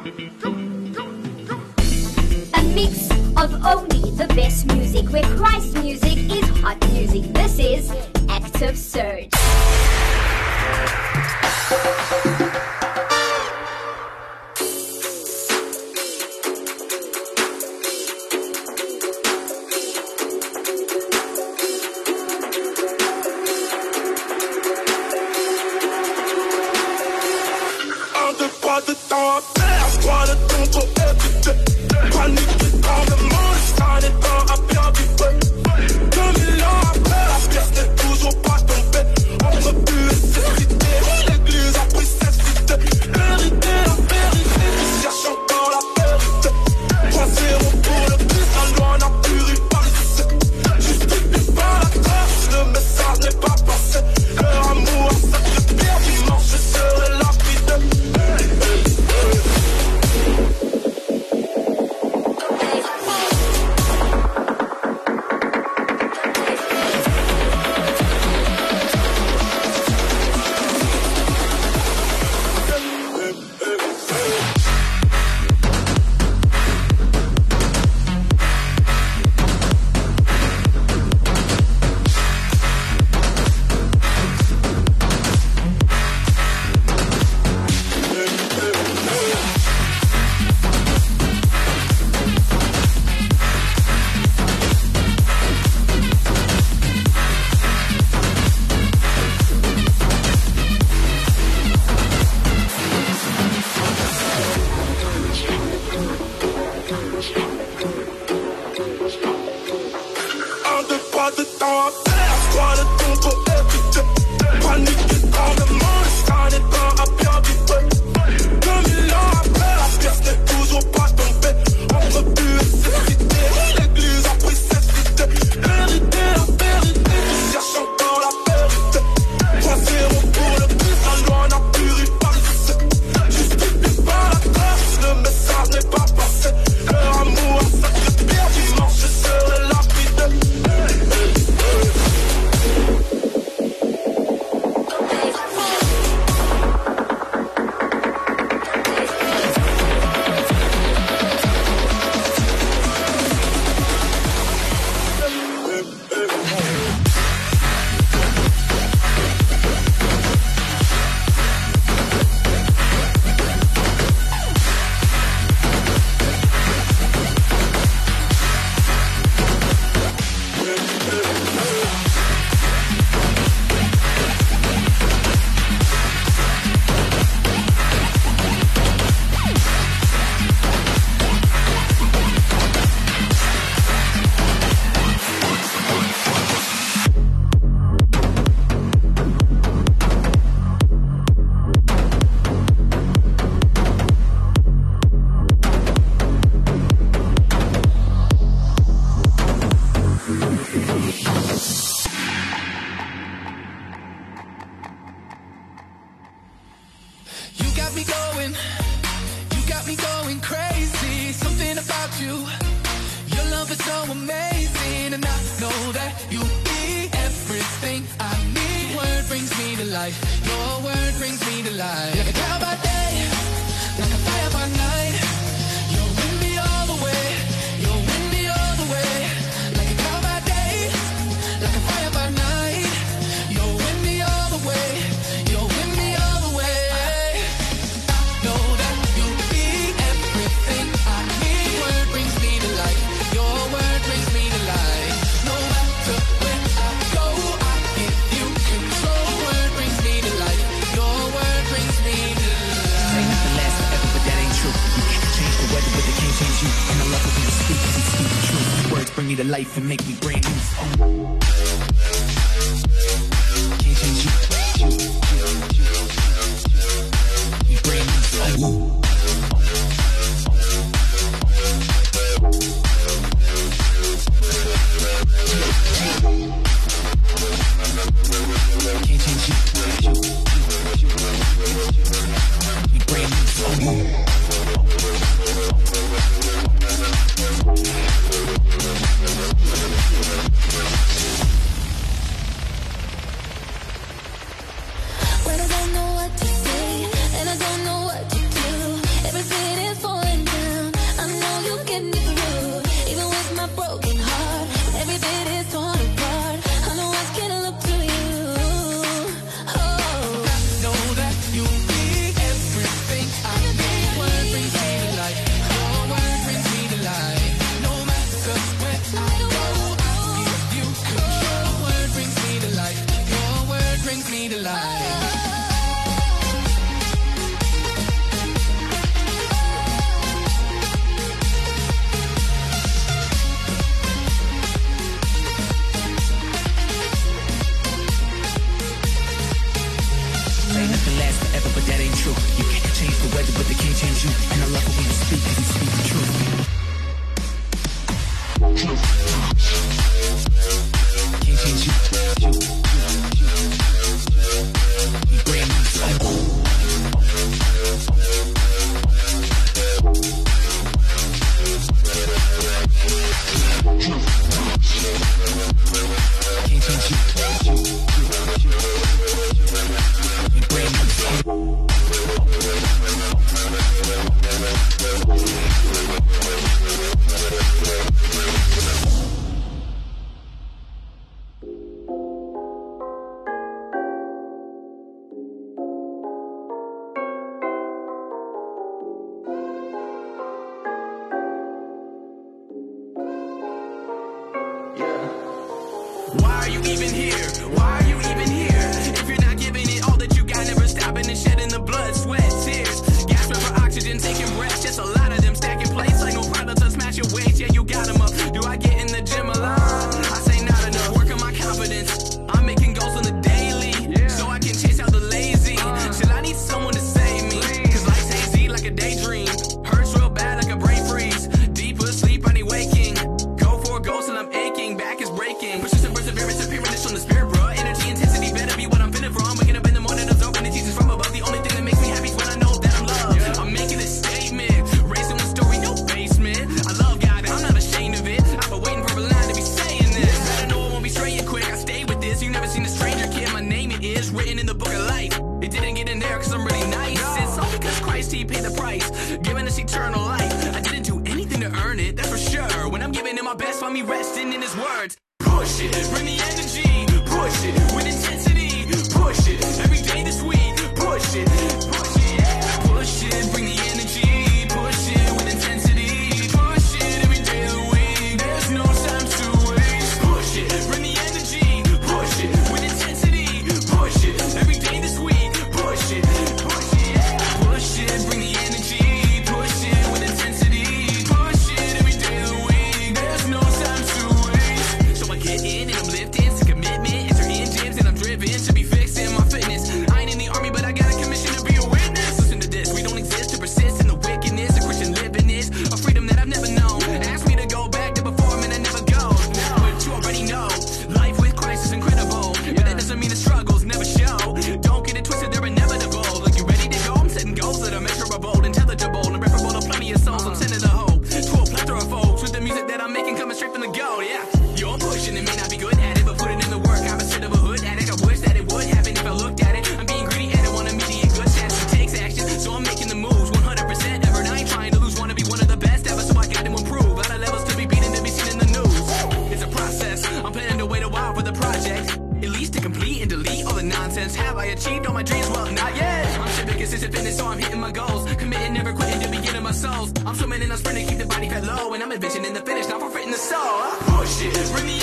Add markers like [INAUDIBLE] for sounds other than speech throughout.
A mix of only the best music, where Christ music is hot music. This is Active Surge. the thought on forever. Panic soul. Push it, bring the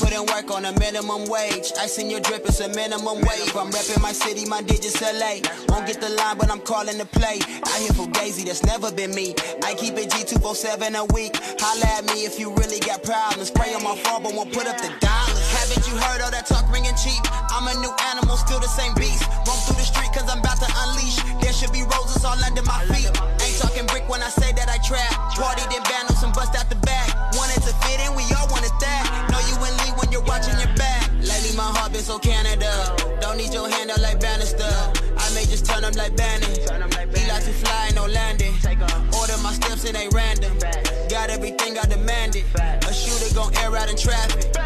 put in work on a minimum wage. I seen your drip, it's a minimum wage. I'm repping my city, my digits LA. Won't get the line, but I'm calling the play. I hear for Daisy, that's never been me. I keep it G247 a week. Holla at me if you really got problems. Spray on my phone, but won't put up the dollars. Haven't you heard all that talk ringing cheap? I'm a new animal, still the same beast. Roam through the street, cause I'm about to unleash. There should be roses all under my feet. Ain't talking brick when I say that I trap. Party then vandals and bust out the back. Wanted to fit in, we all wanted that. Know you in watching your back. Lately my heart been so Canada. Don't need your hand out like Bannister. I may just turn them like Bannon. He like to fly, no landing. Order my steps, it ain't random. Got everything I demanded. A shooter gon' air out in traffic.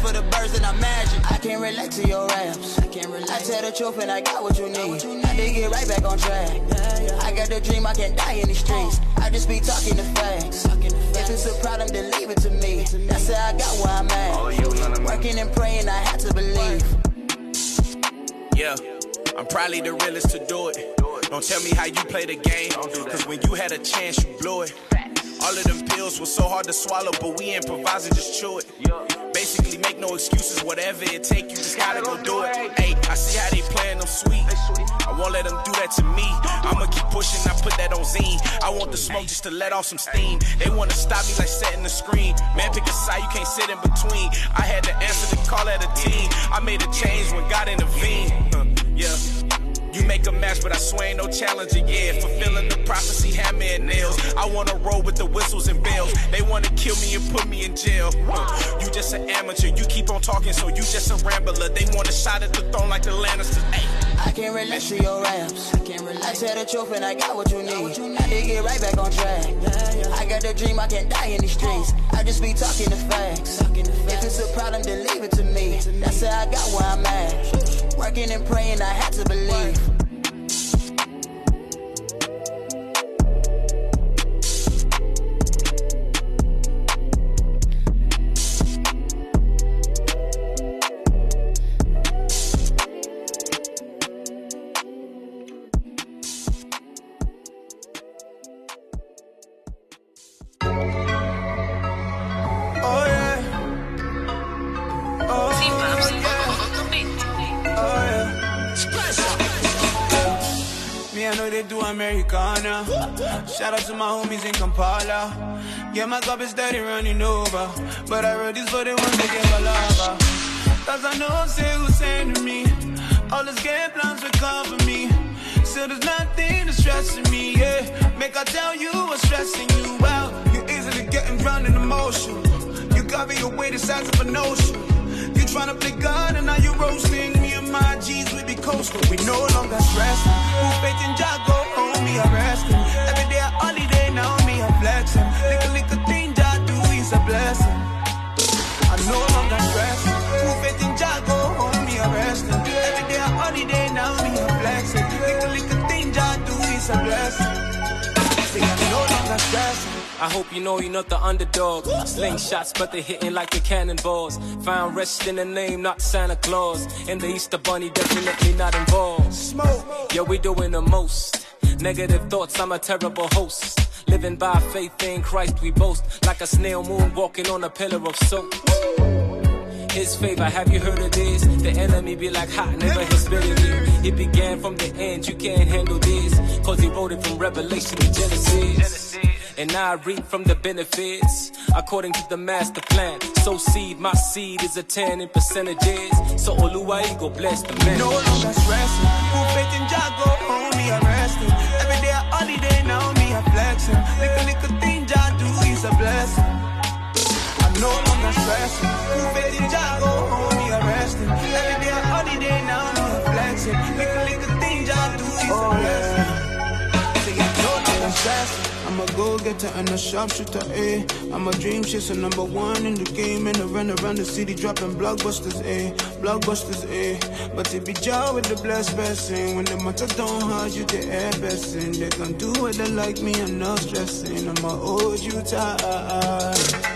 If that's for the birds, then I imagine. I can't relate to your raps. I can't relate. I tell the truth and I got what you need. They get right back on track. I got the dream, I can't die in these streets. Oh. I just be talking the facts. If it's a problem, then leave it to me. That's how I got where I'm at. Working and praying, I had to believe. Yeah, I'm probably the realest to do it. Don't tell me how you play the game, cause when you had a chance, you blew it. All of them pills were so hard to swallow, but we improvising, just chew it. Basically, make no excuses, whatever it take, you just gotta go do it. Hey, I see how they playing them sweet. I won't let them do that to me. I'ma keep pushing, I put that on zine. I want the smoke just to let off some steam. They wanna stop me like setting the screen. Man, pick a side, you can't sit in between. I had to answer the call at a team. I made a change when God intervened. Huh, yeah. You make a match, but I swear ain't no challenger, yeah. Fulfilling the prophecy, hammer and nails. I wanna roll with the whistles and bells. They wanna kill me and put me in jail. Uh, you just an amateur, you keep on talking, so you just a rambler. They want a shot at the throne like the Lannisters. Ay. I can't relate to your raps. I can't relate. I tell the truth and I got what you need. I did get right back on track. I got the dream, I can't die in these streets. I just be talking the facts. If it's a problem, then leave it to me. That's how I got where I'm at. Working and praying, I had to believe. Americana. Shout out to my homies in Kampala. Yeah, my cup is steady running over. But I wrote this for the ones that get my lava. Cause I know say who's sending me. All this game plans will cover me. So there's nothing that's stressing me, yeah. Make I tell you what's stressing you out. You easily getting drowned in emotion. You cover your weight the size of an ocean. You trying to play God and now you're roasting me my G's we be coasting. We no longer stressing. Who faith in Jah go home, me arresting. Every day a holiday now me I'm flexing. Little little thing Jah do is a blessing. I no longer stressing. Who faith in Jah go home, me arresting. Every day a holiday now me I'm flexing. Little little thing Jah do it's a blessing. I'm no longer stressing. I hope you know you're not the underdog. Sling shots, but they're hitting like the cannonballs. Found rest in the name, not Santa Claus. And the Easter Bunny definitely not involved. Smoke. Yo, we doing the most. Negative thoughts, I'm a terrible host. Living by faith in Christ, we boast. Like a snail moon walking on a pillar of soap. His favor, have you heard of this? The enemy be like hot, never his spirit. It began from the end, you can't handle this. Cause he wrote it from Revelation to Genesis. And I reap from the benefits according to the master plan. So seed, my seed is a 10 in percentages. So Oluwa go bless the man. No longer stressing. Put faith in Jah, go home, me a resting. Every day a holiday, now me a flexing. Little, little thing Jah do is a blessing. I'm no longer stressing. Put faith in Jah, go home, me a resting. Every day a holiday, now me a flexing. Little, little thing Jah do is a blessing. Say I'm no longer stressing. I'm a go-getter and a sharpshooter, eh? I'm a dream chaser, number one in the game And I run around the city dropping blockbusters, eh? Blockbusters, eh? But it be Jah with the blessed blessing When the matter don't hurt you, the air blessing They can do what they like me, I'm not stressing I'ma hold you tight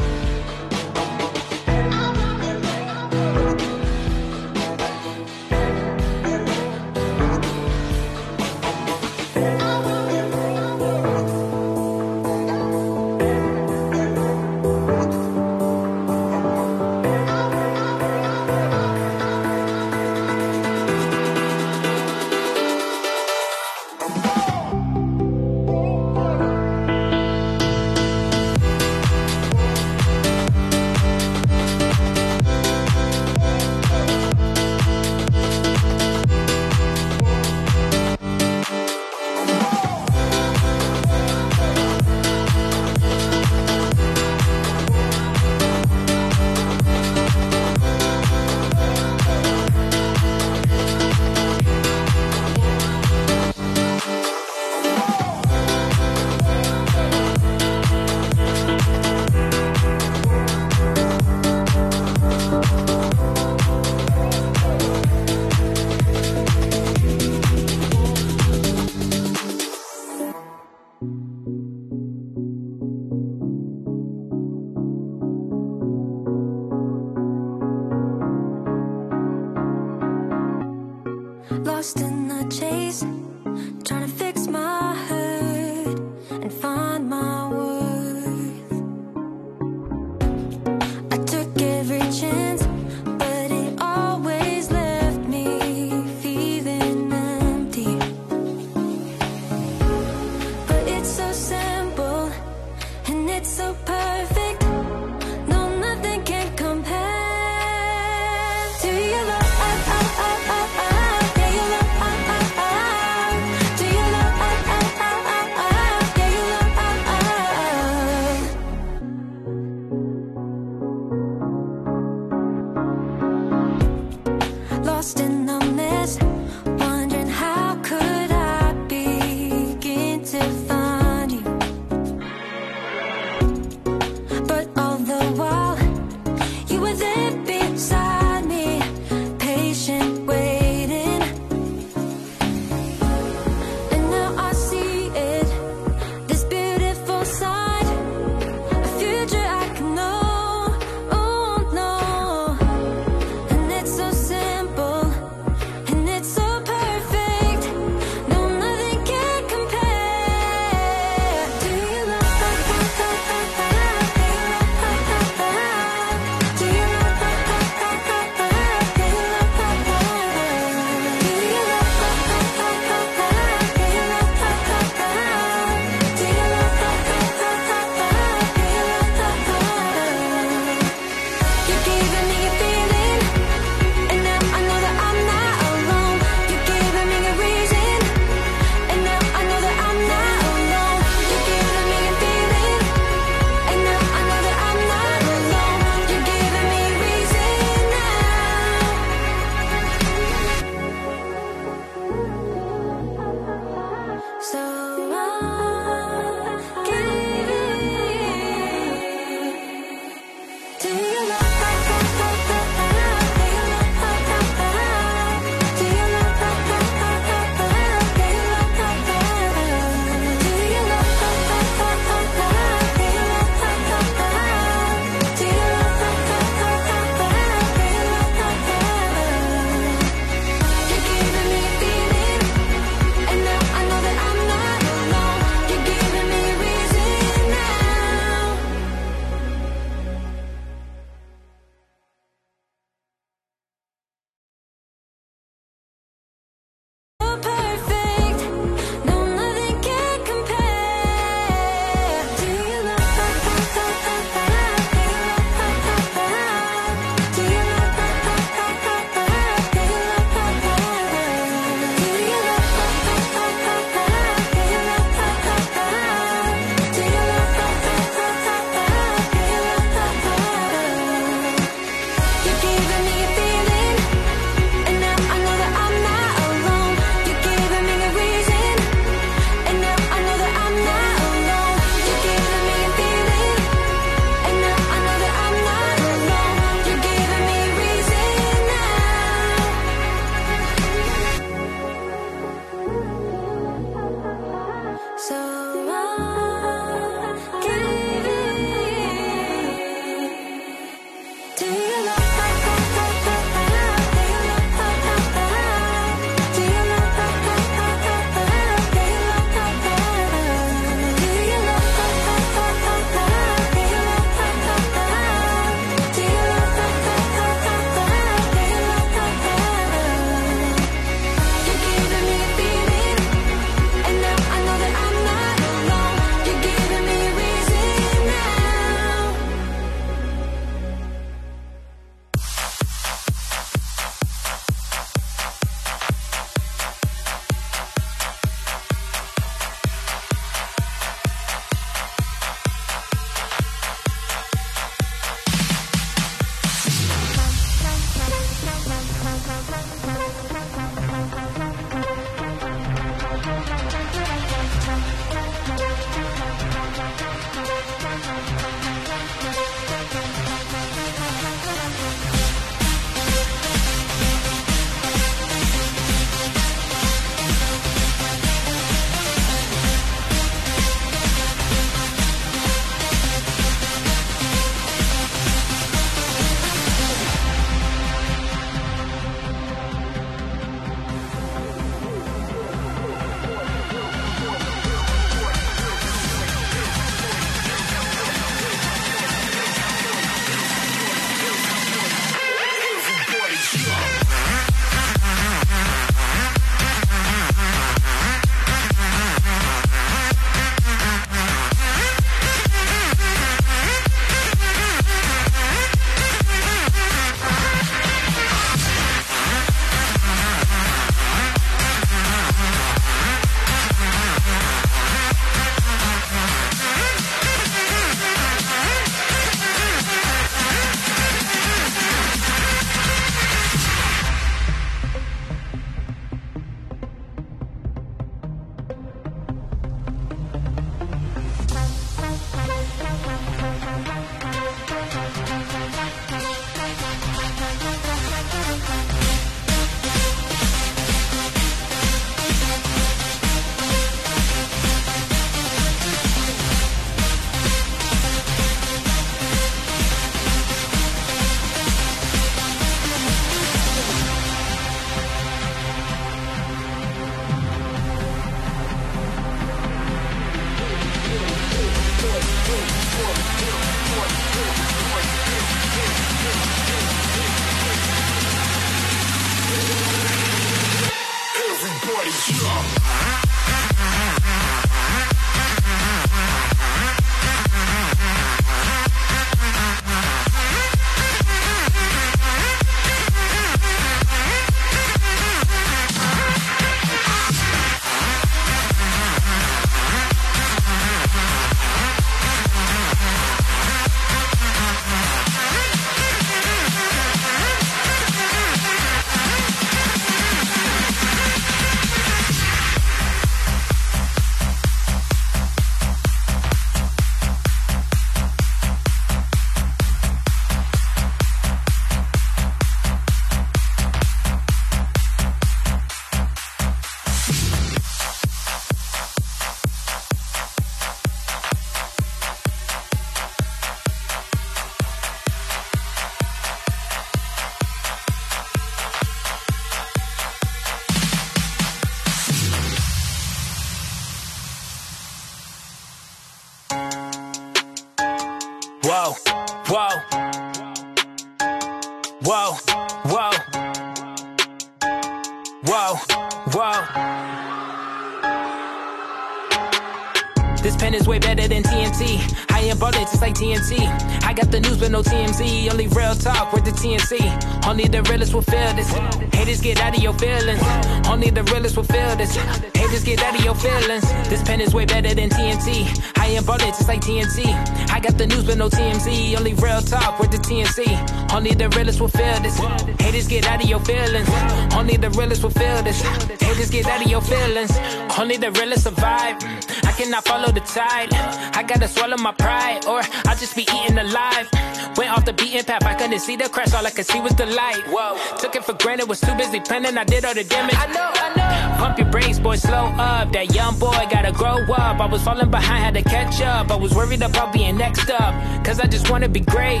TNT. I am ain't bonnets like TNC. I got the news but no TMZ. Only real talk with the TNC. Only the realest will feel this. Haters get out of your feelings. Only the realest will feel this. Haters get out of your feelings. This pen is way better than TNT. I am ballin' just like TNT. I got the news but no TMZ. Only real talk with the TNC. Only the realest will feel this. Haters get out of your feelings. Only the realest will feel this. Haters get out of your feelings. Only the realest survive. I cannot follow the tide. I gotta swallow my pride, or I'll just be eaten alive. Went off the beaten path, I couldn't see the crash, all I could see was the light. Whoa. Took it for granted, was too busy planning, I did all the damage. I know, I know. Pump your brakes, boy, slow up. That young boy gotta grow up. I was falling behind, had to catch up. I was worried about being next up, cause I just wanna be great.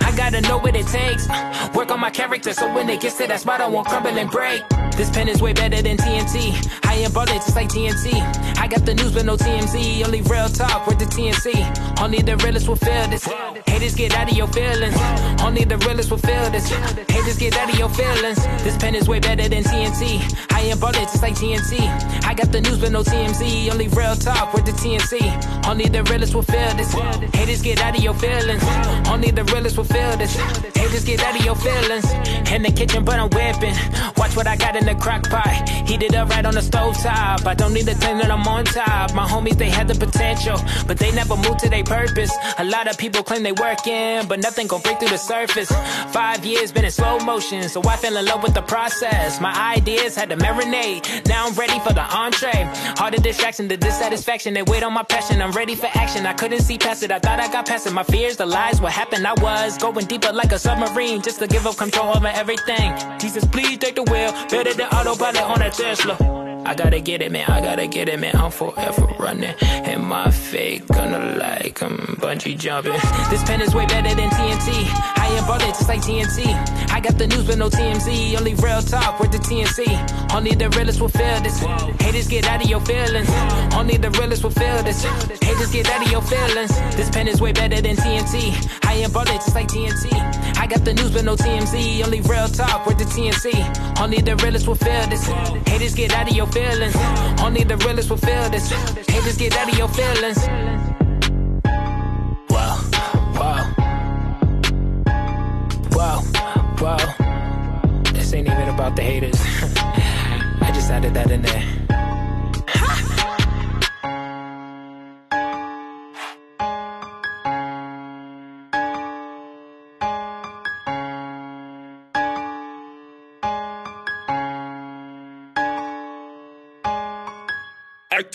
I gotta know what it takes. Work on my character so when it gets to that spot, I won't crumble and break. This pen is way better than TNT. I am ballin' just like TNT. I got the news but no TMZ. Only real talk with the TNC. Only the realest will feel this. Haters get out of your feelings. Only the realest will feel this. Haters get out of your feelings. This pen is way better than TNT. I am ballin' just like TNT. I got the news but no TMZ. Only real talk with the TNC. Only the realest will feel this. Haters get out of your feelings. Only the realest will feel this. Haters get out of your feelings. In the kitchen, but I'm whipping. Watch what I got in the crock pot. Heat it up right on the stove top. I don't need to tell that I'm on top. My homies, they had the potential, but they never move to their purpose. A lot of people claim they working, but nothing gon' break through the surface. Five years been in slow motion, so I fell in love with the process. My ideas had to marinate. Now I'm ready for the entree. All the distraction, the dissatisfaction, they wait on my passion. I'm ready for action. I couldn't see past it. I thought I got past it. My fears, the lies, what happened, I was going deeper like a submarine just to give up control over everything. Jesus, please take the wheel. Better than autopilot on a Tesla. I gotta get it, man. I gotta get it, man. I'm forever running. And my fate gonna like I'm bungee jumping. This pen is way better than TNT. I am ballin' just like TNT. I got the news but no TMZ. Only real talk with the TNC. Only the realest will feel this. Haters get out of your feelings. Only the realest will feel this. Haters get out of your feelings. This pen is way better than TNT. Just like TNT. I got the news but no TMZ. Only real talk with the TNC. Only the realest will feel this. Haters get out of your feelings. Only the realest will feel this. Haters get out of your feelings. Wow, wow, wow, wow. This ain't even about the haters. [LAUGHS] I just added that in there.